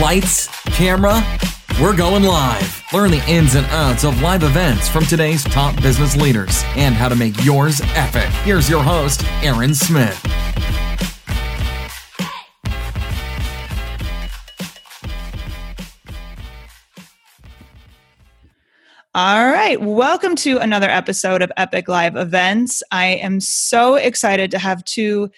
Lights, camera, we're going live. Learn the ins and outs of live events from today's top business leaders and how to make yours epic. Here's your host, Aaron Smith. All right. Welcome to another episode of Epic Live Events. I am so excited to have two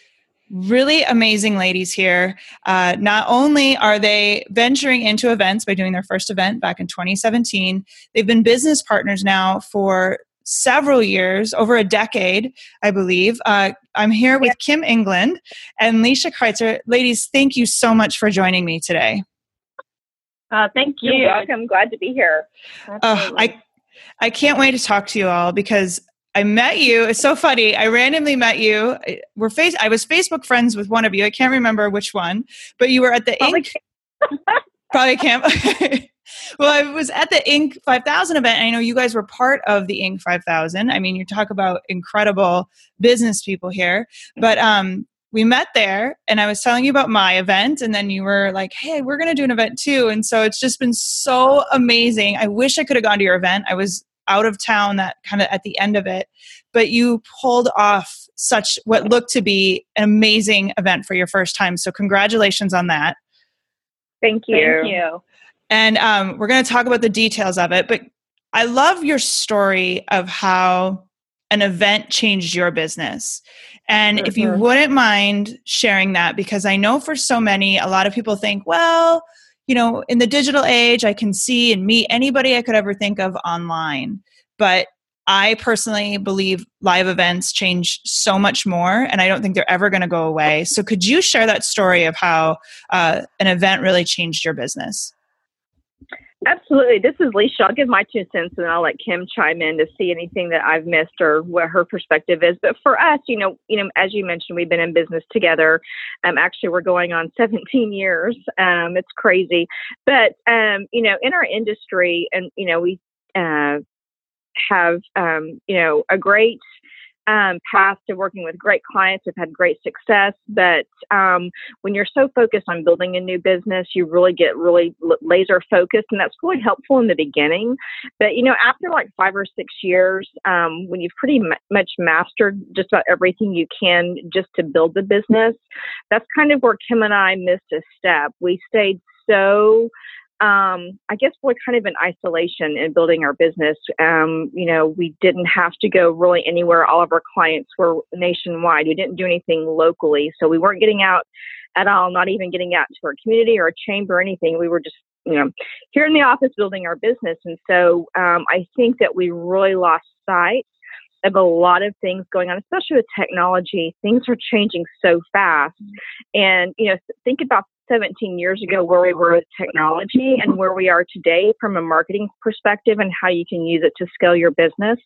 really amazing ladies here. Uh, not only are they venturing into events by doing their first event back in 2017, they've been business partners now for several years, over a decade, I believe. Uh, I'm here with Kim England and Leisha Kreitzer. Ladies, thank you so much for joining me today. Uh, thank you. You're welcome. Glad to be here. Uh, I I can't wait to talk to you all because I met you. It's so funny. I randomly met you. We're face. I was Facebook friends with one of you. I can't remember which one, but you were at the Probably Inc. Probably can't. well, I was at the Inc. 5000 event. I know you guys were part of the Inc. 5000. I mean, you talk about incredible business people here, but um, we met there and I was telling you about my event and then you were like, "Hey, we're going to do an event too." And so it's just been so amazing. I wish I could have gone to your event. I was out of town that kind of at the end of it, but you pulled off such what looked to be an amazing event for your first time. So congratulations on that. Thank you. Thank you. And um, we're going to talk about the details of it, but I love your story of how an event changed your business. And mm-hmm. if you wouldn't mind sharing that, because I know for so many, a lot of people think, well, you know, in the digital age, I can see and meet anybody I could ever think of online. But I personally believe live events change so much more, and I don't think they're ever going to go away. So, could you share that story of how uh, an event really changed your business? Absolutely. This is Leisha. I'll give my two cents and I'll let Kim chime in to see anything that I've missed or what her perspective is. But for us, you know, you know, as you mentioned, we've been in business together. Um, actually, we're going on 17 years. Um, it's crazy, but um, you know, in our industry, and you know, we uh, have um, you know a great um, path to working with great clients. We've had great success, but um, when you're so focused on building a new business, you really get really laser focused, and that's really helpful in the beginning. But you know, after like five or six years, um, when you've pretty m- much mastered just about everything you can just to build the business, that's kind of where Kim and I missed a step. We stayed so um, I guess we're kind of in isolation in building our business. Um, you know, we didn't have to go really anywhere. All of our clients were nationwide. We didn't do anything locally, so we weren't getting out at all. Not even getting out to our community or a chamber or anything. We were just, you know, here in the office building our business. And so um, I think that we really lost sight of a lot of things going on, especially with technology. Things are changing so fast. And, you know, think about 17 years ago where we were with technology and where we are today from a marketing perspective and how you can use it to scale your business.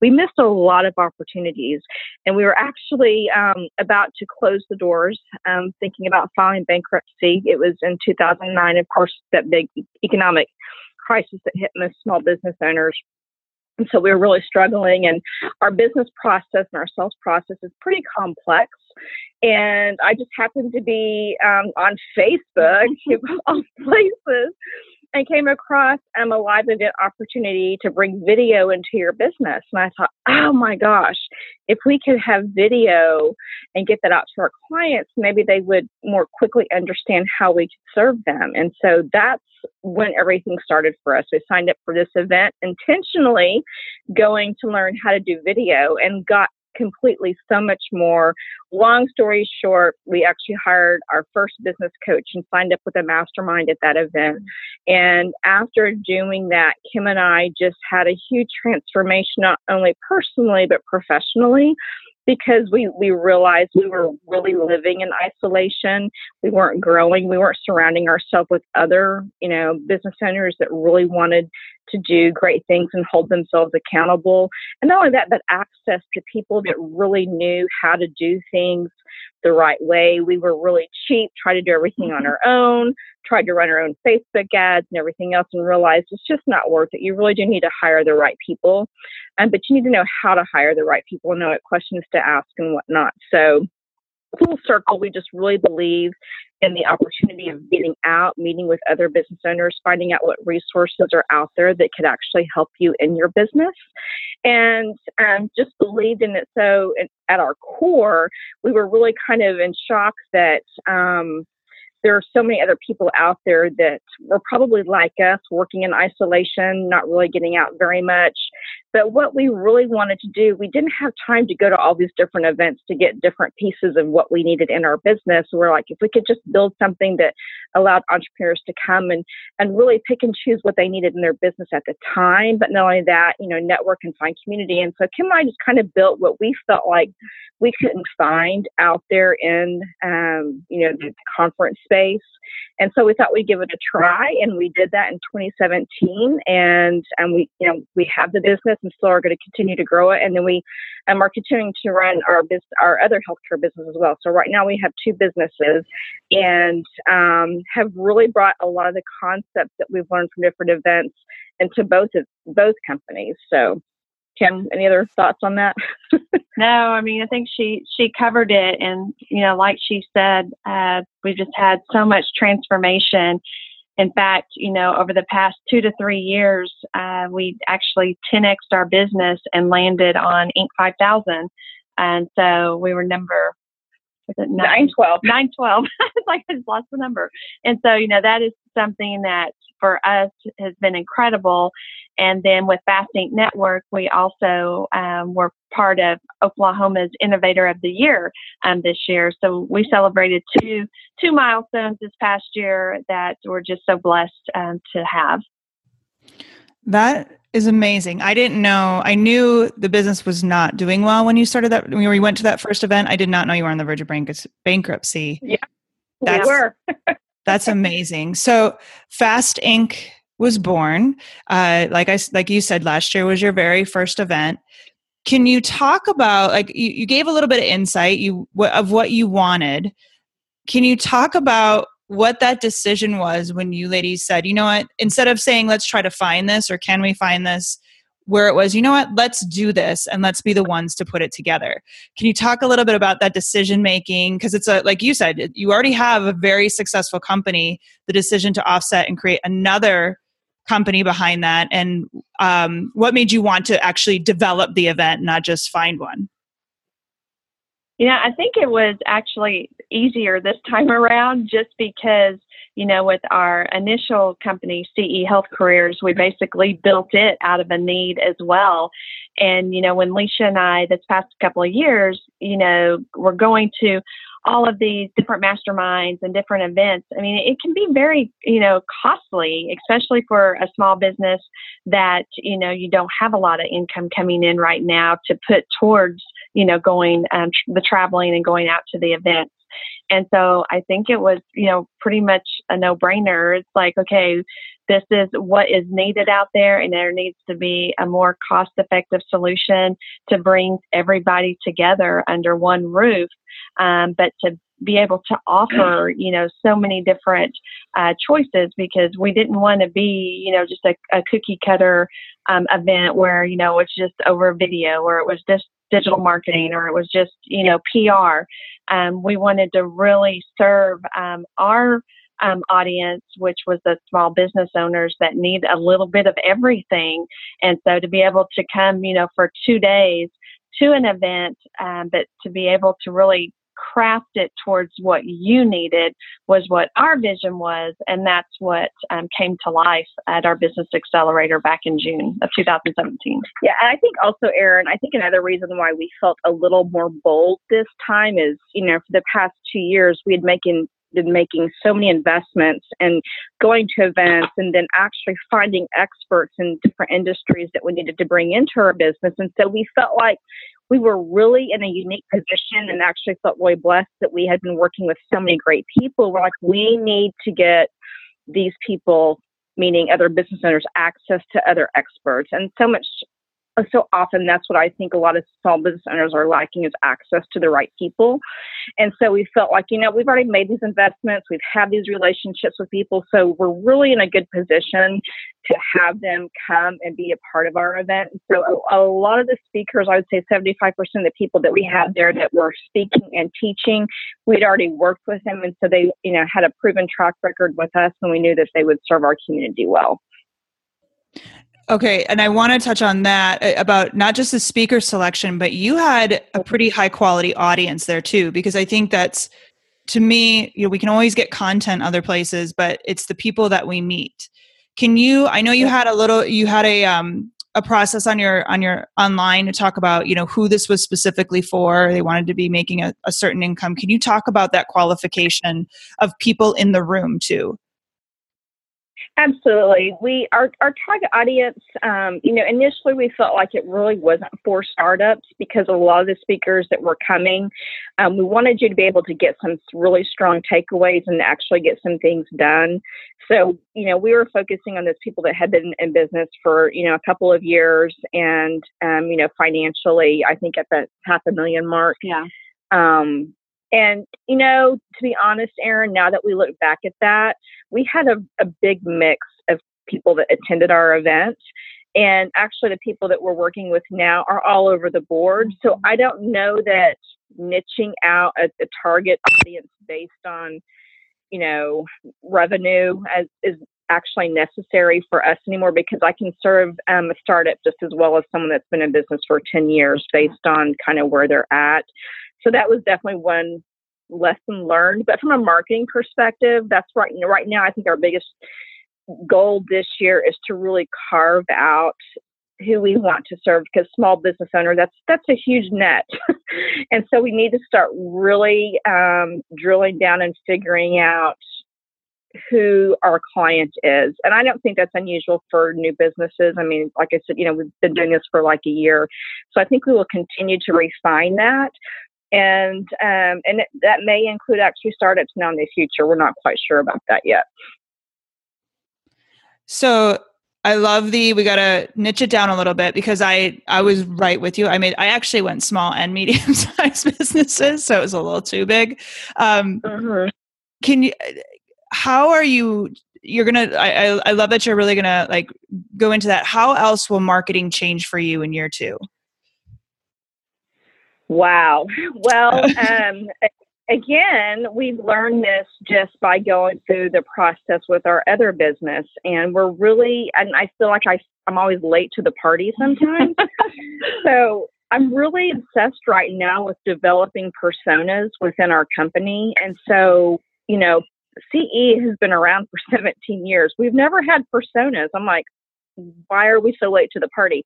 We missed a lot of opportunities. And we were actually um, about to close the doors, um, thinking about filing bankruptcy. It was in 2009, of course, that big economic crisis that hit most small business owners. And so we were really struggling, and our business process and our sales process is pretty complex. And I just happened to be um, on Facebook, all places, and came across um, a live event opportunity to bring video into your business. And I thought, oh my gosh, if we could have video and get that out to our clients, maybe they would more quickly understand how we could serve them. And so that's when everything started for us. We signed up for this event intentionally going to learn how to do video and got completely so much more. Long story short, we actually hired our first business coach and signed up with a mastermind at that event. And after doing that, Kim and I just had a huge transformation, not only personally, but professionally because we, we realized we were really living in isolation. We weren't growing. We weren't surrounding ourselves with other, you know, business owners that really wanted to do great things and hold themselves accountable. And not only that, but access to people that really knew how to do things the right way. We were really cheap, tried to do everything on our own, tried to run our own Facebook ads and everything else, and realized it's just not worth it. You really do need to hire the right people, um, but you need to know how to hire the right people and know what questions to ask and whatnot. So, full circle, we just really believe in the opportunity of getting out, meeting with other business owners, finding out what resources are out there that could actually help you in your business, and um, just believed in it. So, at our core, we were really kind of in shock that. Um, there are so many other people out there that were probably like us, working in isolation, not really getting out very much. But what we really wanted to do, we didn't have time to go to all these different events to get different pieces of what we needed in our business. We're like, if we could just build something that allowed entrepreneurs to come and, and really pick and choose what they needed in their business at the time, but not only that, you know, network and find community. And so Kim and I just kind of built what we felt like we couldn't find out there in, um, you know, the conference space. And so we thought we'd give it a try, and we did that in 2017. And and we, you know, we have the business, and still are going to continue to grow it. And then we um, are continuing to run our business, our other healthcare business as well. So right now we have two businesses, and um, have really brought a lot of the concepts that we've learned from different events into both of both companies. So Kim, any other thoughts on that? no, I mean, I think she she covered it, and you know, like she said, uh, we just had so much transformation. In fact, you know, over the past two to three years, uh, we actually 10x our business and landed on Inc. 5000, and so we were number was it nine twelve? Nine twelve. it's like I just lost the number. And so, you know, that is something that for us has been incredible. And then with Fast Inc. Network, we also um, were part of Oklahoma's Innovator of the Year um, this year. So we celebrated two two milestones this past year that we're just so blessed um, to have. That is amazing. I didn't know. I knew the business was not doing well when you started that. When we went to that first event, I did not know you were on the verge of bankruptcy. Yeah, that's, we were. that's amazing. So, Fast Inc. was born. Uh, like I like you said, last year was your very first event. Can you talk about like you, you gave a little bit of insight you of what you wanted? Can you talk about what that decision was when you ladies said, you know what, instead of saying, let's try to find this or can we find this, where it was, you know what, let's do this and let's be the ones to put it together. Can you talk a little bit about that decision making? Because it's a, like you said, you already have a very successful company, the decision to offset and create another company behind that. And um, what made you want to actually develop the event, not just find one? Know, I think it was actually easier this time around just because, you know, with our initial company, CE Health Careers, we basically built it out of a need as well. And, you know, when Leisha and I, this past couple of years, you know, we're going to all of these different masterminds and different events. I mean, it can be very, you know, costly, especially for a small business that, you know, you don't have a lot of income coming in right now to put towards you know, going um, the traveling and going out to the events. And so I think it was, you know, pretty much a no brainer. It's like, okay, this is what is needed out there, and there needs to be a more cost effective solution to bring everybody together under one roof. Um, but to be able to offer, you know, so many different uh, choices because we didn't want to be, you know, just a, a cookie cutter um, event where, you know, it's just over video or it was just digital marketing or it was just you know PR. Um, we wanted to really serve um, our um, audience, which was the small business owners that need a little bit of everything. And so to be able to come, you know, for two days to an event, um, but to be able to really craft it towards what you needed was what our vision was, and that's what um, came to life at our business accelerator back in June of 2017. Yeah, and I think also, Aaron, I think another reason why we felt a little more bold this time is, you know, for the past two years we had making been making so many investments and going to events and then actually finding experts in different industries that we needed to bring into our business. And so we felt like we were really in a unique position and actually felt really blessed that we had been working with so many great people. We're like, we need to get these people, meaning other business owners, access to other experts. And so much so often that's what I think a lot of small business owners are lacking is access to the right people. And so we felt like, you know, we've already made these investments, we've had these relationships with people, so we're really in a good position to have them come and be a part of our event. So a, a lot of the speakers, I would say 75% of the people that we had there that were speaking and teaching, we'd already worked with them. And so they, you know, had a proven track record with us and we knew that they would serve our community well. Okay, and I want to touch on that uh, about not just the speaker selection, but you had a pretty high quality audience there too, because I think that's to me, you know, we can always get content other places, but it's the people that we meet. Can you? I know you had a little, you had a um a process on your on your online to talk about you know who this was specifically for. They wanted to be making a, a certain income. Can you talk about that qualification of people in the room too? Absolutely. We our our target audience, um, you know, initially we felt like it really wasn't for startups because a lot of the speakers that were coming, um, we wanted you to be able to get some really strong takeaways and actually get some things done. So, you know, we were focusing on those people that had been in business for, you know, a couple of years and um, you know, financially, I think at the half a million mark. Yeah. Um, and, you know, to be honest, Aaron, now that we look back at that, we had a, a big mix of people that attended our event. And actually, the people that we're working with now are all over the board. So mm-hmm. I don't know that niching out a, a target audience based on, you know, revenue as is actually necessary for us anymore because I can serve um, a startup just as well as someone that's been in business for 10 years based on kind of where they're at. So that was definitely one lesson learned. But from a marketing perspective, that's right. You know, right now, I think our biggest goal this year is to really carve out who we want to serve because small business owner that's that's a huge net and so we need to start really um, drilling down and figuring out who our client is and i don't think that's unusual for new businesses i mean like i said you know we've been doing this for like a year so i think we will continue to refine that and um, and it, that may include actually startups now in the future. We're not quite sure about that yet. So I love the we got to niche it down a little bit because I I was right with you. I made I actually went small and medium sized businesses, so it was a little too big. Um, mm-hmm. Can you? How are you? You're gonna. I I love that you're really gonna like go into that. How else will marketing change for you in year two? Wow. Well, um, again, we've learned this just by going through the process with our other business. And we're really, and I feel like I, I'm always late to the party sometimes. so I'm really obsessed right now with developing personas within our company. And so, you know, CE has been around for 17 years. We've never had personas. I'm like, why are we so late to the party?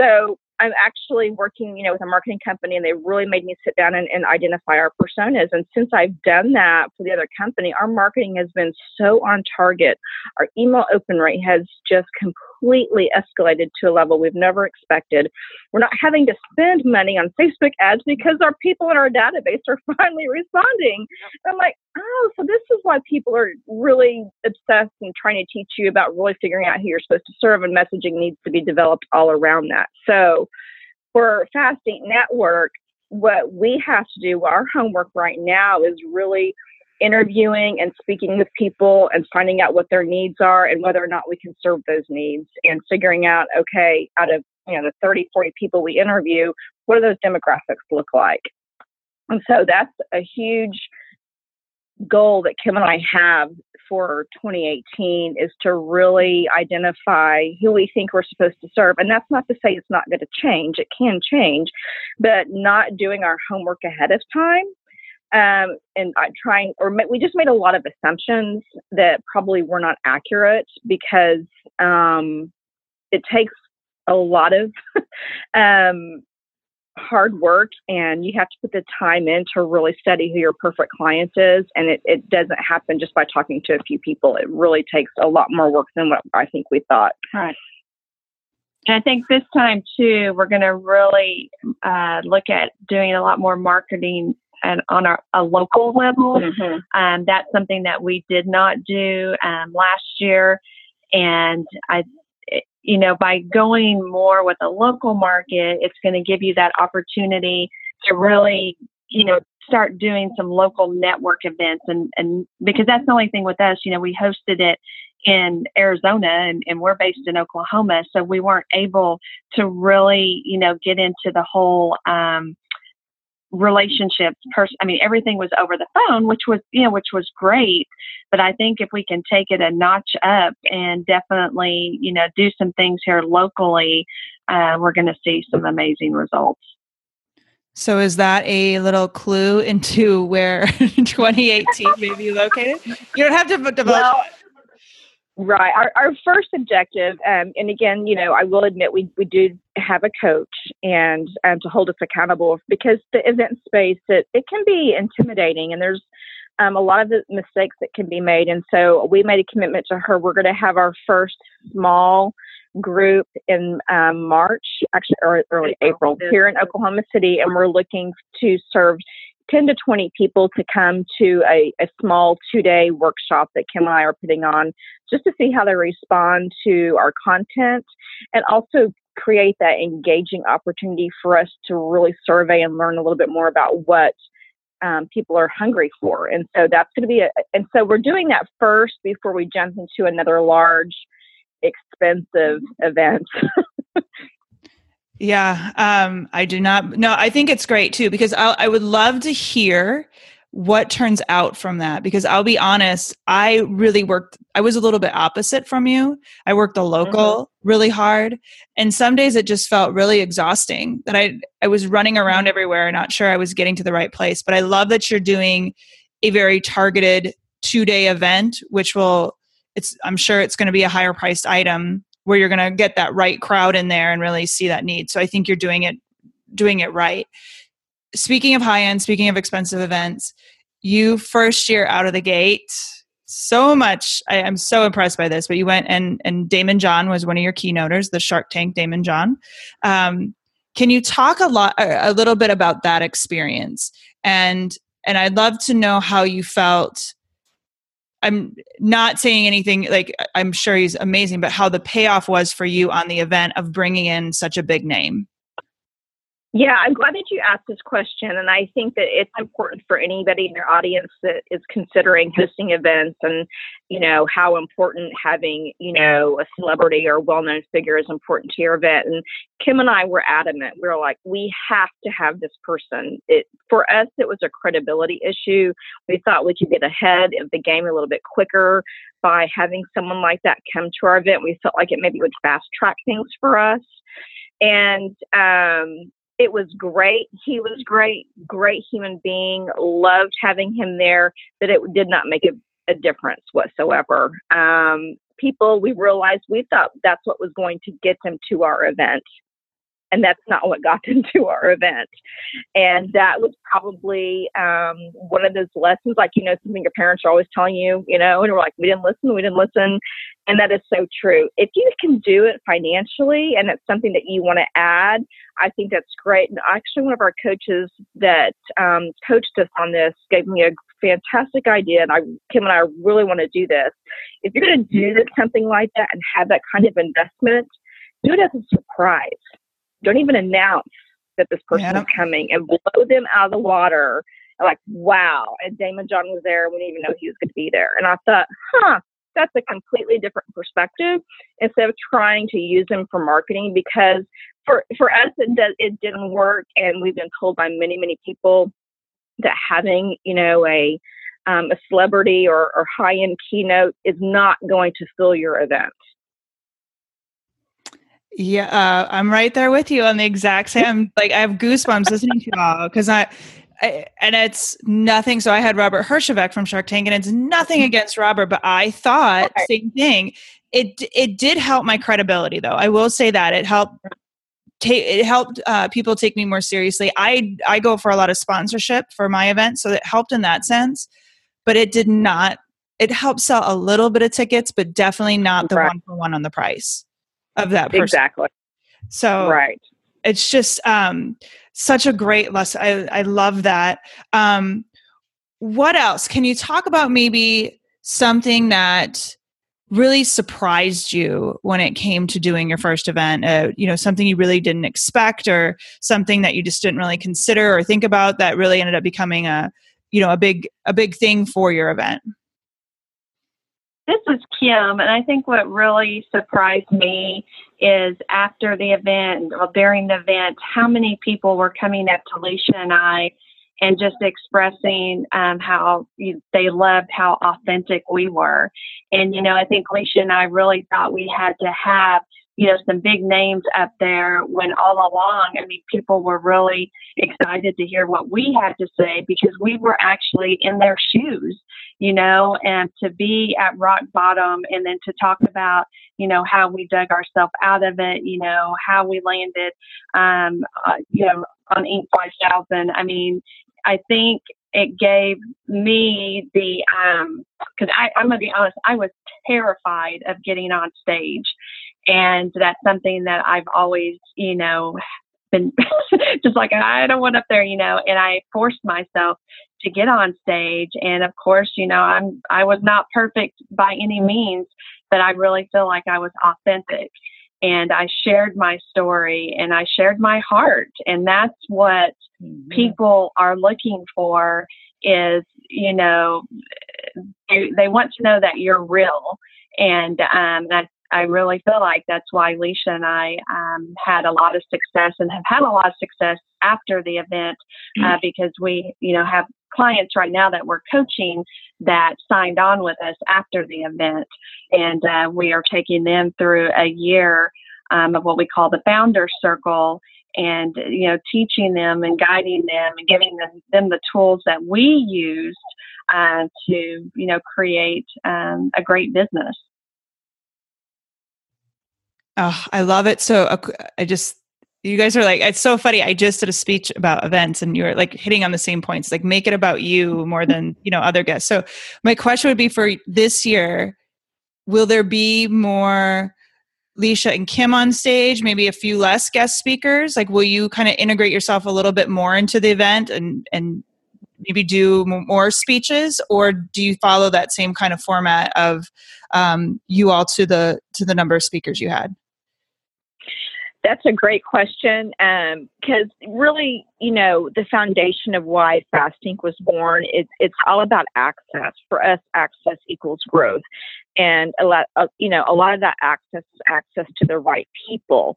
So I'm actually working, you know, with a marketing company and they really made me sit down and, and, identify our personas. And since I've done that for the other company, our marketing has been so on target. Our email open rate has just completely escalated to a level we've never expected. We're not having to spend money on Facebook ads because our people in our database are finally responding. And I'm like, oh, so this is why people are really obsessed and trying to teach you about really figuring out who you're supposed to serve and messaging needs to be developed all around that. So for Fast Inc. Network, what we have to do, our homework right now is really interviewing and speaking with people and finding out what their needs are and whether or not we can serve those needs and figuring out, okay, out of you know the 30, 40 people we interview, what do those demographics look like? And so that's a huge goal that Kim and I have for 2018 is to really identify who we think we're supposed to serve. And that's not to say it's not going to change, it can change, but not doing our homework ahead of time. Um, and I trying, or we just made a lot of assumptions that probably were not accurate because um, it takes a lot of um, hard work and you have to put the time in to really study who your perfect client is. And it, it doesn't happen just by talking to a few people. It really takes a lot more work than what I think we thought. Right. And I think this time too, we're going to really uh, look at doing a lot more marketing and on our, a local level. Mm-hmm. Um, that's something that we did not do um, last year, and I you know, by going more with a local market, it's going to give you that opportunity to really, you know, start doing some local network events and, and because that's the only thing with us, you know, we hosted it in Arizona and, and we're based in Oklahoma. So we weren't able to really, you know, get into the whole um, relationships person i mean everything was over the phone which was you know which was great but i think if we can take it a notch up and definitely you know do some things here locally uh, we're going to see some amazing results. So is that a little clue into where 2018 may be located? You don't have to develop well, Right. Our, our first objective, um, and again, you know, I will admit we, we do have a coach and um, to hold us accountable because the event space, it, it can be intimidating and there's um, a lot of the mistakes that can be made. And so we made a commitment to her. We're going to have our first small group in um, March, actually, or early April here in Oklahoma City. And we're looking to serve 10 to 20 people to come to a, a small two day workshop that Kim and I are putting on just to see how they respond to our content and also create that engaging opportunity for us to really survey and learn a little bit more about what um, people are hungry for. And so that's going to be a, and so we're doing that first before we jump into another large, expensive event. Yeah, um, I do not. No, I think it's great too because I, I would love to hear what turns out from that because I'll be honest, I really worked, I was a little bit opposite from you. I worked the local mm-hmm. really hard. And some days it just felt really exhausting that I, I was running around mm-hmm. everywhere, not sure I was getting to the right place. But I love that you're doing a very targeted two day event, which will, it's, I'm sure it's going to be a higher priced item where you're going to get that right crowd in there and really see that need. So I think you're doing it doing it right. Speaking of high end, speaking of expensive events, you first year out of the gate so much I, am so impressed by this but you went and and Daymond John was one of your keynoters the shark tank Daymond John. Um, can you talk a lot a little bit about that experience? And and i'd love to know how you felt. I'm not saying anything like I'm sure he's amazing, but how the payoff was for you on the event of bringing in such a big name. Yeah, I'm glad that you asked this question. And I think that it's important for anybody in your audience that is considering hosting events and, you know, how important having, you know, a celebrity or well known figure is important to your event. And Kim and I were adamant. We were like, we have to have this person. It, for us, it was a credibility issue. We thought we could get ahead of the game a little bit quicker by having someone like that come to our event. We felt like it maybe would fast track things for us. And um, it was great. He was great, great human being. Loved having him there, but it did not make a, a difference whatsoever. Um, people, we realized we thought that's what was going to get them to our event and that's not what got them to our event. And that was probably um, one of those lessons, like, you know, something your parents are always telling you, you know, and we're like, we didn't listen, we didn't listen. And that is so true. If you can do it financially and it's something that you want to add, I think that's great. And actually, one of our coaches that um, coached us on this gave me a fantastic idea. And I, Kim and I really want to do this. If you're going to do something like that and have that kind of investment, do it as a surprise don't even announce that this person yeah. is coming and blow them out of the water. Like, wow. And Daymond John was there. We didn't even know he was going to be there. And I thought, huh, that's a completely different perspective instead of trying to use them for marketing because for, for us, it, does, it didn't work. And we've been told by many, many people that having, you know, a, um, a celebrity or, or high end keynote is not going to fill your event. Yeah, uh, I'm right there with you on the exact same. Like I have goosebumps listening to y'all because I, I, and it's nothing. So I had Robert Herjavec from Shark Tank, and it's nothing against Robert, but I thought okay. same thing. It it did help my credibility, though. I will say that it helped. Take, it helped uh, people take me more seriously. I I go for a lot of sponsorship for my event, so it helped in that sense. But it did not. It helped sell a little bit of tickets, but definitely not the one for one on the price of that person. Exactly. So right. It's just um, such a great lesson. I, I love that. Um, what else? Can you talk about maybe something that really surprised you when it came to doing your first event uh, you know something you really didn't expect or something that you just didn't really consider or think about that really ended up becoming a you know a big a big thing for your event this is kim and i think what really surprised me is after the event or during the event how many people were coming up to Leisha and i and just expressing um, how you, they loved how authentic we were. And, you know, I think Leisha and I really thought we had to have, you know, some big names up there when all along, I mean, people were really excited to hear what we had to say because we were actually in their shoes, you know, and to be at rock bottom and then to talk about, you know, how we dug ourselves out of it, you know, how we landed, um, uh, you know, on Inc. 5000. I mean, I think it gave me the um because I I'm gonna be honest, I was terrified of getting on stage, and that's something that I've always you know been just like I don't want up there, you know, and I forced myself to get on stage, and of course, you know, I'm I was not perfect by any means, but I really feel like I was authentic and I shared my story and I shared my heart. And that's what mm-hmm. people are looking for is, you know, they, they, want to know that you're real. And um, I, I really feel like that's why Leisha and I um, had a lot of success and have had a lot of success after the event uh, mm-hmm. because we, you know, have clients right now that we're coaching that signed on with us after the event. And uh, we are taking them through a year um, of what we call the founder circle and you know teaching them and guiding them and giving them, them the tools that we used uh, to you know create um, a great business oh i love it so uh, i just you guys are like it's so funny i just did a speech about events and you're like hitting on the same points like make it about you more than you know other guests so my question would be for this year will there be more Leisha and Kim on stage, maybe a few less guest speakers? Like, will you kind of integrate yourself a little bit more into the event and and maybe do more speeches, or do you follow that same kind of format of um, you all to the to the number of speakers you had? That's a great question because um, really, you know, the foundation of why Fast Inc. was born, it's, it's all about access. For us, access equals growth. And a lot, of, you know, a lot of that access is access to the right people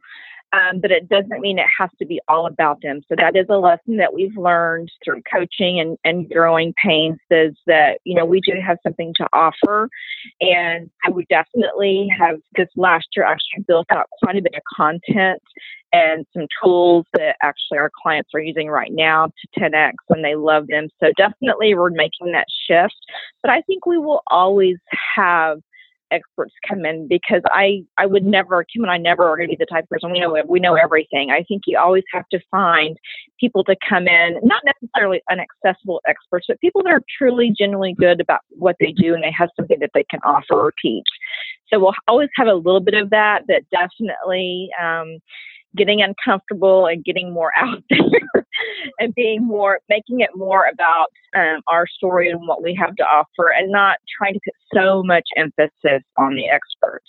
um, but it doesn't mean it has to be all about them. So that is a lesson that we've learned through coaching and, and growing pains is that, you know, we do have something to offer. And I would definitely have this last year actually built out quite a bit of content and some tools that actually our clients are using right now to 10x and they love them. So definitely we're making that shift. But I think we will always have experts come in because I I would never Kim and I never are going to be the type of person we know we know everything. I think you always have to find people to come in, not necessarily inaccessible experts, but people that are truly genuinely good about what they do and they have something that they can offer or teach. So we'll always have a little bit of that, but definitely um, getting uncomfortable and getting more out there and being more, making it more about um, our story and what we have to offer and not trying to put so much emphasis on the experts.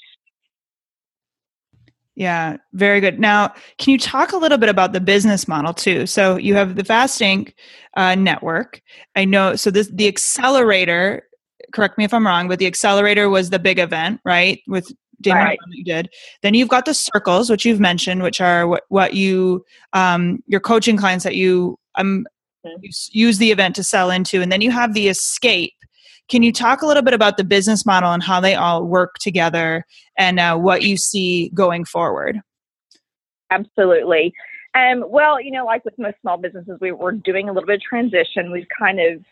Yeah, very good. Now, can you talk a little bit about the business model too? So you have the Fast Inc. Uh, network. I know. So this the accelerator. Correct me if I'm wrong, but the accelerator was the big event, right? With Daymond right. you did. Then you've got the circles, which you've mentioned, which are what, what you um, your coaching clients that you um mm-hmm. use the event to sell into, and then you have the escape. Can you talk a little bit about the business model and how they all work together, and uh, what you see going forward? Absolutely. Um, well, you know, like with most small businesses, we, we're doing a little bit of transition. We've kind of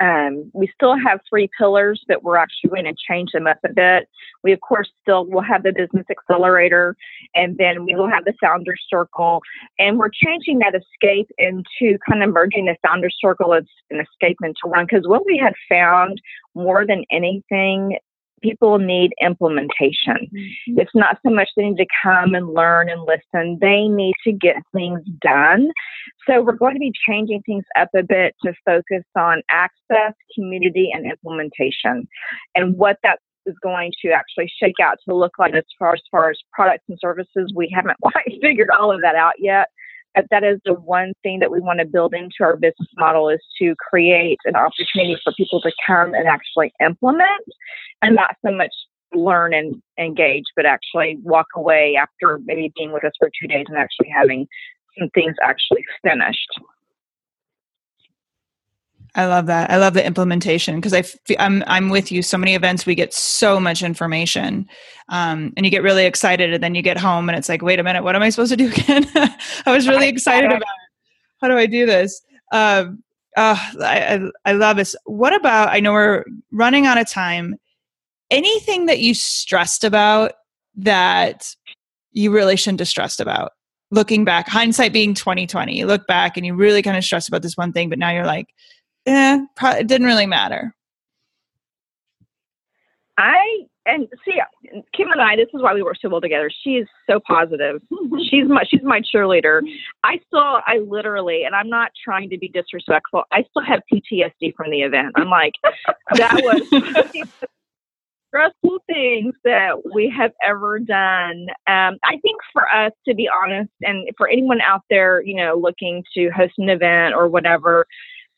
um, we still have three pillars, but we're actually going to change them up a bit. We, of course, still will have the business accelerator, and then we will have the founder circle. And we're changing that escape into kind of merging the founder circle as an escape into one. Because what we had found more than anything people need implementation. Mm-hmm. It's not so much they need to come and learn and listen, they need to get things done. So, we're going to be changing things up a bit to focus on access, community, and implementation. And what that is going to actually shake out to look like as far as far as products and services. We haven't quite figured all of that out yet. That is the one thing that we want to build into our business model is to create an opportunity for people to come and actually implement and not so much learn and engage, but actually walk away after maybe being with us for two days and actually having some things actually finished. I love that. I love the implementation because I I'm I'm with you. So many events we get so much information, um, and you get really excited, and then you get home and it's like, wait a minute, what am I supposed to do again? I was really excited about it. How do I do this? Um, uh, I, I I love this. What about? I know we're running out of time. Anything that you stressed about that you really shouldn't have stressed about? Looking back, hindsight being twenty twenty, you look back and you really kind of stressed about this one thing, but now you're like eh, it didn't really matter. I and see Kim and I. This is why we work so well together. She is so positive. she's my she's my cheerleader. I still I literally and I'm not trying to be disrespectful. I still have PTSD from the event. I'm like that was stressful things that we have ever done. Um, I think for us, to be honest, and for anyone out there, you know, looking to host an event or whatever,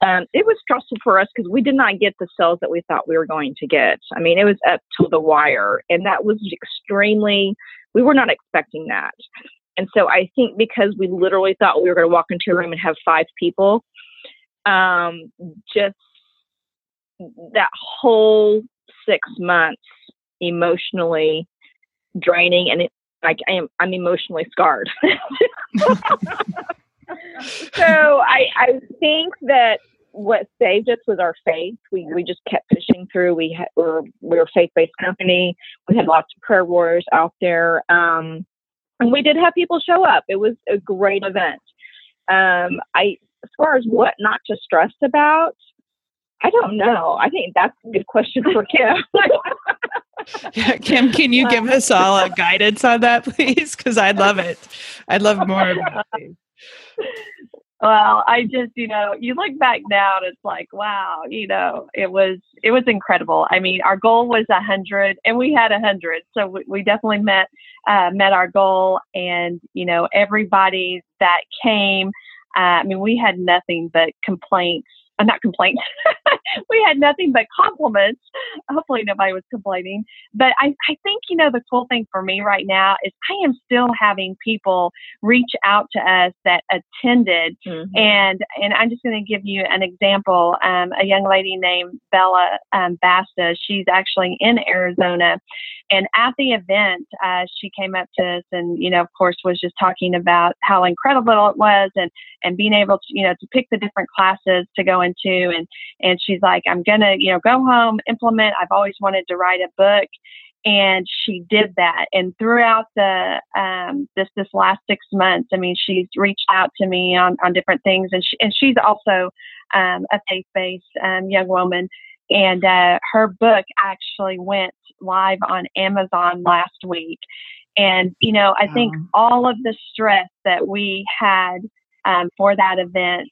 um, it was stressful for us because we did not get the sales that we thought we were going to get. I mean, it was up to the wire, and that was extremely, we were not expecting that. And so I think because we literally thought we were going to walk into a room and have five people, um, just that whole six months emotionally draining, and it, like I am, I'm emotionally scarred. so I, I think that what saved us was our faith. We we just kept pushing through. We had, we're we're a faith based company. We had lots of prayer warriors out there, um, and we did have people show up. It was a great event. Um, I as far as what not to stress about, I don't know. I think that's a good question for Kim. yeah, Kim, can you give us all a guidance on that, please? Because I'd love it. I'd love more. Well i just you know you look back now and it's like wow you know it was it was incredible. I mean our goal was a hundred and we had a hundred so we, we definitely met uh, met our goal and you know everybody that came uh, i mean we had nothing but complaints uh, not complaints. we had nothing but compliments. Hopefully, nobody was complaining. But I, I think, you know, the cool thing for me right now is I am still having people reach out to us that attended. Mm-hmm. And, and I'm just going to give you an example. Um, a young lady named Bella um, Basta, she's actually in Arizona. And at the event, uh, she came up to us and, you know, of course, was just talking about how incredible it was and, and being able to, you know, to pick the different classes to go into. And, and she's like, I'm going to, you know, go home, implement. I've always wanted to write a book. And she did that. And throughout the, um, this, this last six months, I mean, she's reached out to me on, on different things. And she, and she's also, um, a faith-based, um, young woman and uh, her book actually went live on Amazon last week. And, you know, I think all of the stress that we had um, for that event,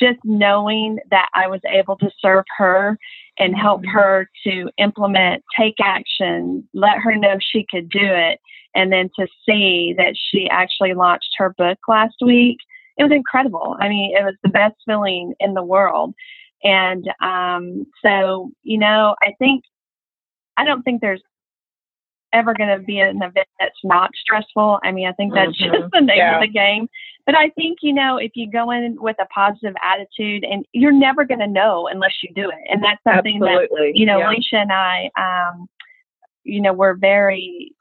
just knowing that I was able to serve her and help mm-hmm. her to implement, take action, let her know she could do it, and then to see that she actually launched her book last week, it was incredible. I mean, it was the best feeling in the world. And um, so, you know, I think, I don't think there's ever going to be an event that's not stressful. I mean, I think that's mm-hmm. just the name yeah. of the game. But I think, you know, if you go in with a positive attitude and you're never going to know unless you do it. And that's something Absolutely. that, you know, yeah. Alicia and I, um, you know, we're very,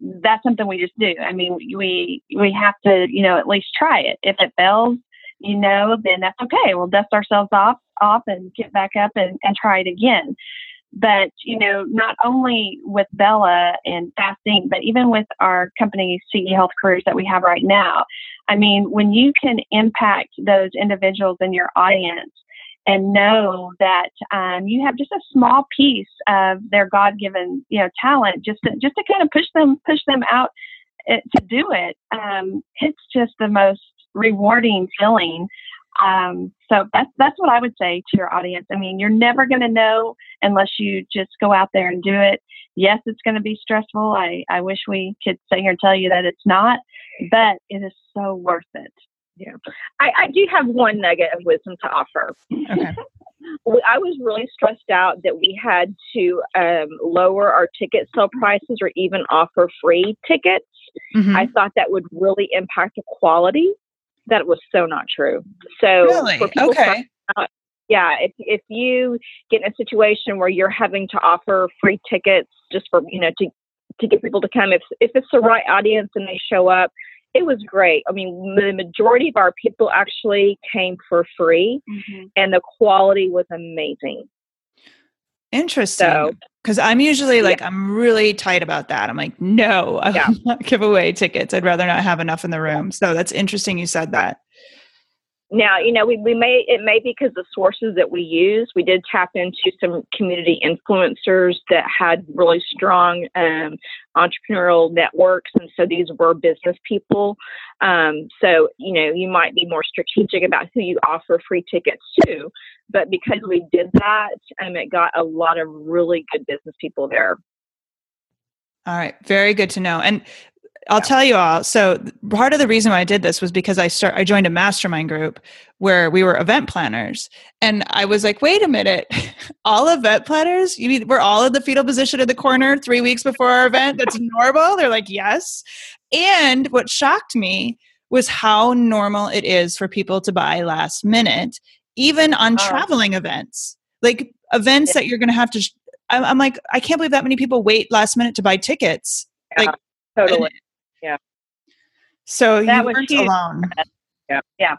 that's something we just do. I mean, we, we have to, you know, at least try it. If it fails, you know, then that's okay. We'll dust ourselves off off and get back up and, and try it again. But, you know, not only with Bella and Fast Inc., but even with our company CE Health Careers that we have right now. I mean, when you can impact those individuals in your audience and know that um, you have just a small piece of their God-given, you know, talent, just to, just to kind of push them push them out eh, to do it, um, it's just the most rewarding feeling Um, so that's that's what I would say to your audience. I mean, you're never going to know unless you just go out there and do it. Yes, it's going to be stressful. I I wish we could sit here and tell you that it's not, but it is so worth it. Yeah, I, I do have one nugget of wisdom to offer. Okay. I was really stressed out that we had to um, lower our ticket sale prices or even offer free tickets. Mm-hmm. I thought that would really impact the quality. That was so not true. So, really? okay. Out, yeah, if if you get in a situation where you're having to offer free tickets just for you know to to get people to come, if if it's the right audience and they show up, it was great. I mean, the majority of our people actually came for free, mm-hmm. and the quality was amazing. Interesting. Because so, I'm usually like, yeah. I'm really tight about that. I'm like, no, I yeah. will not give away tickets. I'd rather not have enough in the room. So that's interesting you said that. Now, you know, we, we may, it may be because the sources that we use, we did tap into some community influencers that had really strong um, entrepreneurial networks. And so these were business people. Um, so, you know, you might be more strategic about who you offer free tickets to. But because we did that, um, it got a lot of really good business people there. All right, very good to know. And I'll tell you all. So part of the reason why I did this was because I start I joined a mastermind group where we were event planners. And I was like, wait a minute, all event planners? You mean we're all in the fetal position in the corner three weeks before our event? That's normal? They're like, yes. And what shocked me was how normal it is for people to buy last minute, even on oh. traveling events. Like events yeah. that you're gonna have to I'm like, I can't believe that many people wait last minute to buy tickets. Yeah, like totally. Yeah. So that you weren't huge. alone. Yeah. Yeah.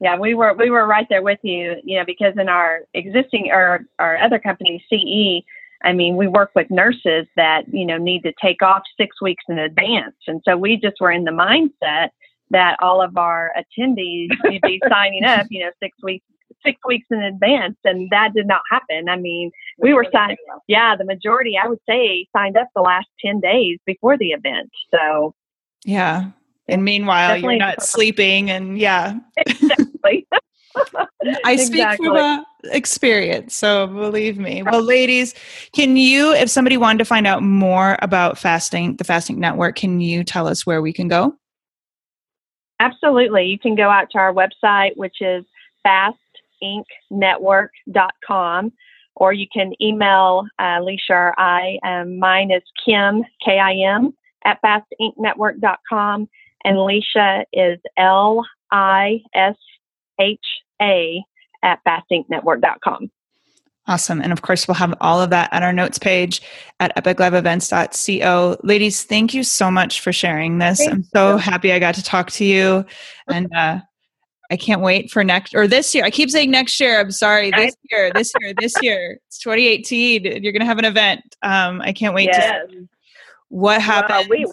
Yeah, we were we were right there with you, you know, because in our existing or our other company, CE, I mean, we work with nurses that, you know, need to take off six weeks in advance. And so we just were in the mindset that all of our attendees would be signing up, you know, six weeks six weeks in advance and that did not happen. I mean, we were signed yeah, the majority I would say signed up the last ten days before the event. So yeah. And meanwhile, Definitely. you're not sleeping and yeah. Exactly. I speak exactly. from experience, so believe me. Well, ladies, can you, if somebody wanted to find out more about Fast Inc, the Fast Inc Network, can you tell us where we can go? Absolutely. You can go out to our website, which is fastincnetwork.com, or you can email uh, Lisha or I. Um, mine is Kim, K I M, at fastincnetwork.com. And Lisha is L I S H A at fastincnetwork.com. Awesome. And of course, we'll have all of that at our notes page at epicliveevents.co. Ladies, thank you so much for sharing this. Thank I'm so you. happy I got to talk to you. And uh, I can't wait for next or this year. I keep saying next year. I'm sorry. This year, this year, this year. It's 2018. You're going to have an event. Um, I can't wait yes. to what happened? Well, we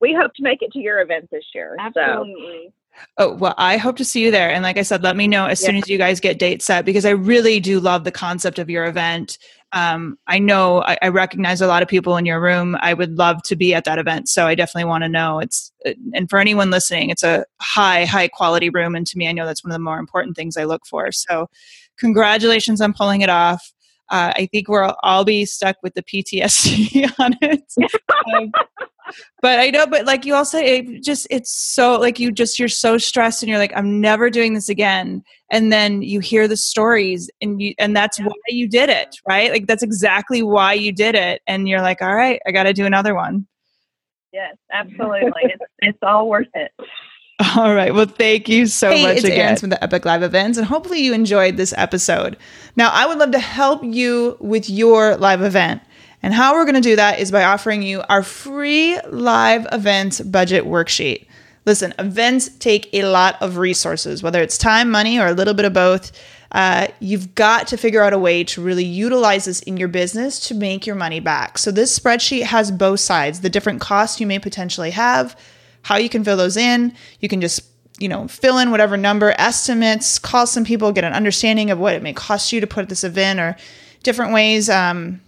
we hope to make it to your event this year. Absolutely. So. Oh, well, I hope to see you there. And like I said, let me know as yeah. soon as you guys get dates set because I really do love the concept of your event. Um, I know I, I, recognize a lot of people in your room. I would love to be at that event. So I definitely want to know. It's, uh, and for anyone listening, it's a high, high quality room. And to me, I know that's one of the more important things I look for. So congratulations on pulling it off. Uh, I think we'll all be stuck with the PTSD on it. um, but I know, but like you also, it just it's so like you just you're so stressed and you're like, I'm never doing this again. And then you hear the stories and you and that's yeah. why you did it, right? Like that's exactly why you did it. And you're like, all right, I got to do another one. Yes, absolutely. it's, it's all worth it. All right. Well, thank you so hey, much it's again. Aaron from the Epic Live events, and hopefully you enjoyed this episode. Now, I would love to help you with your live event. And how we're going to do that is by offering you our free live events budget worksheet. Listen, events take a lot of resources, whether it's time, money, or a little bit of both. Uh, you've got to figure out a way to really utilize this in your business to make your money back. So, this spreadsheet has both sides the different costs you may potentially have how you can fill those in. You can just you know, fill in whatever number, estimates, call some people, get an understanding of what it may cost you to put this event or different ways um,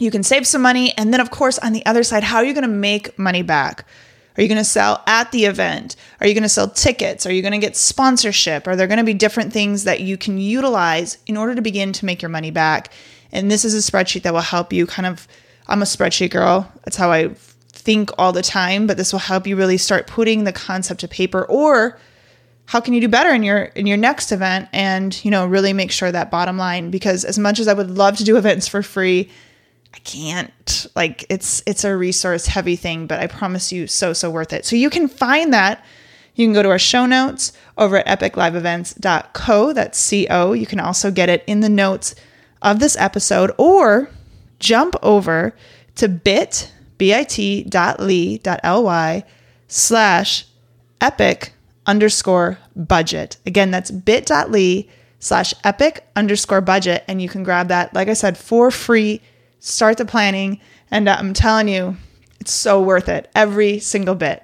you can save some money. And then, of course, on the other side, how are you going to make money back? Are you going to sell at the event? Are you going to sell tickets? Are you going to get sponsorship? Are there going to be different things that you can utilize in order to begin to make your money back? And this is a spreadsheet that will help you kind of. I'm a spreadsheet girl. That's how I think all the time, but this will help you really start putting the concept to paper or how can you do better in your in your next event and you know really make sure that bottom line because as much as I would love to do events for free I can't like it's it's a resource heavy thing but I promise you so so worth it. So you can find that you can go to our show notes over at epicliveevents.co that's co. You can also get it in the notes of this episode or jump over to bit bit.ly slash epic underscore budget. Again, that's bit.ly slash epic underscore budget. And you can grab that, like I said, for free. Start the planning. And I'm telling you, it's so worth it. Every single bit.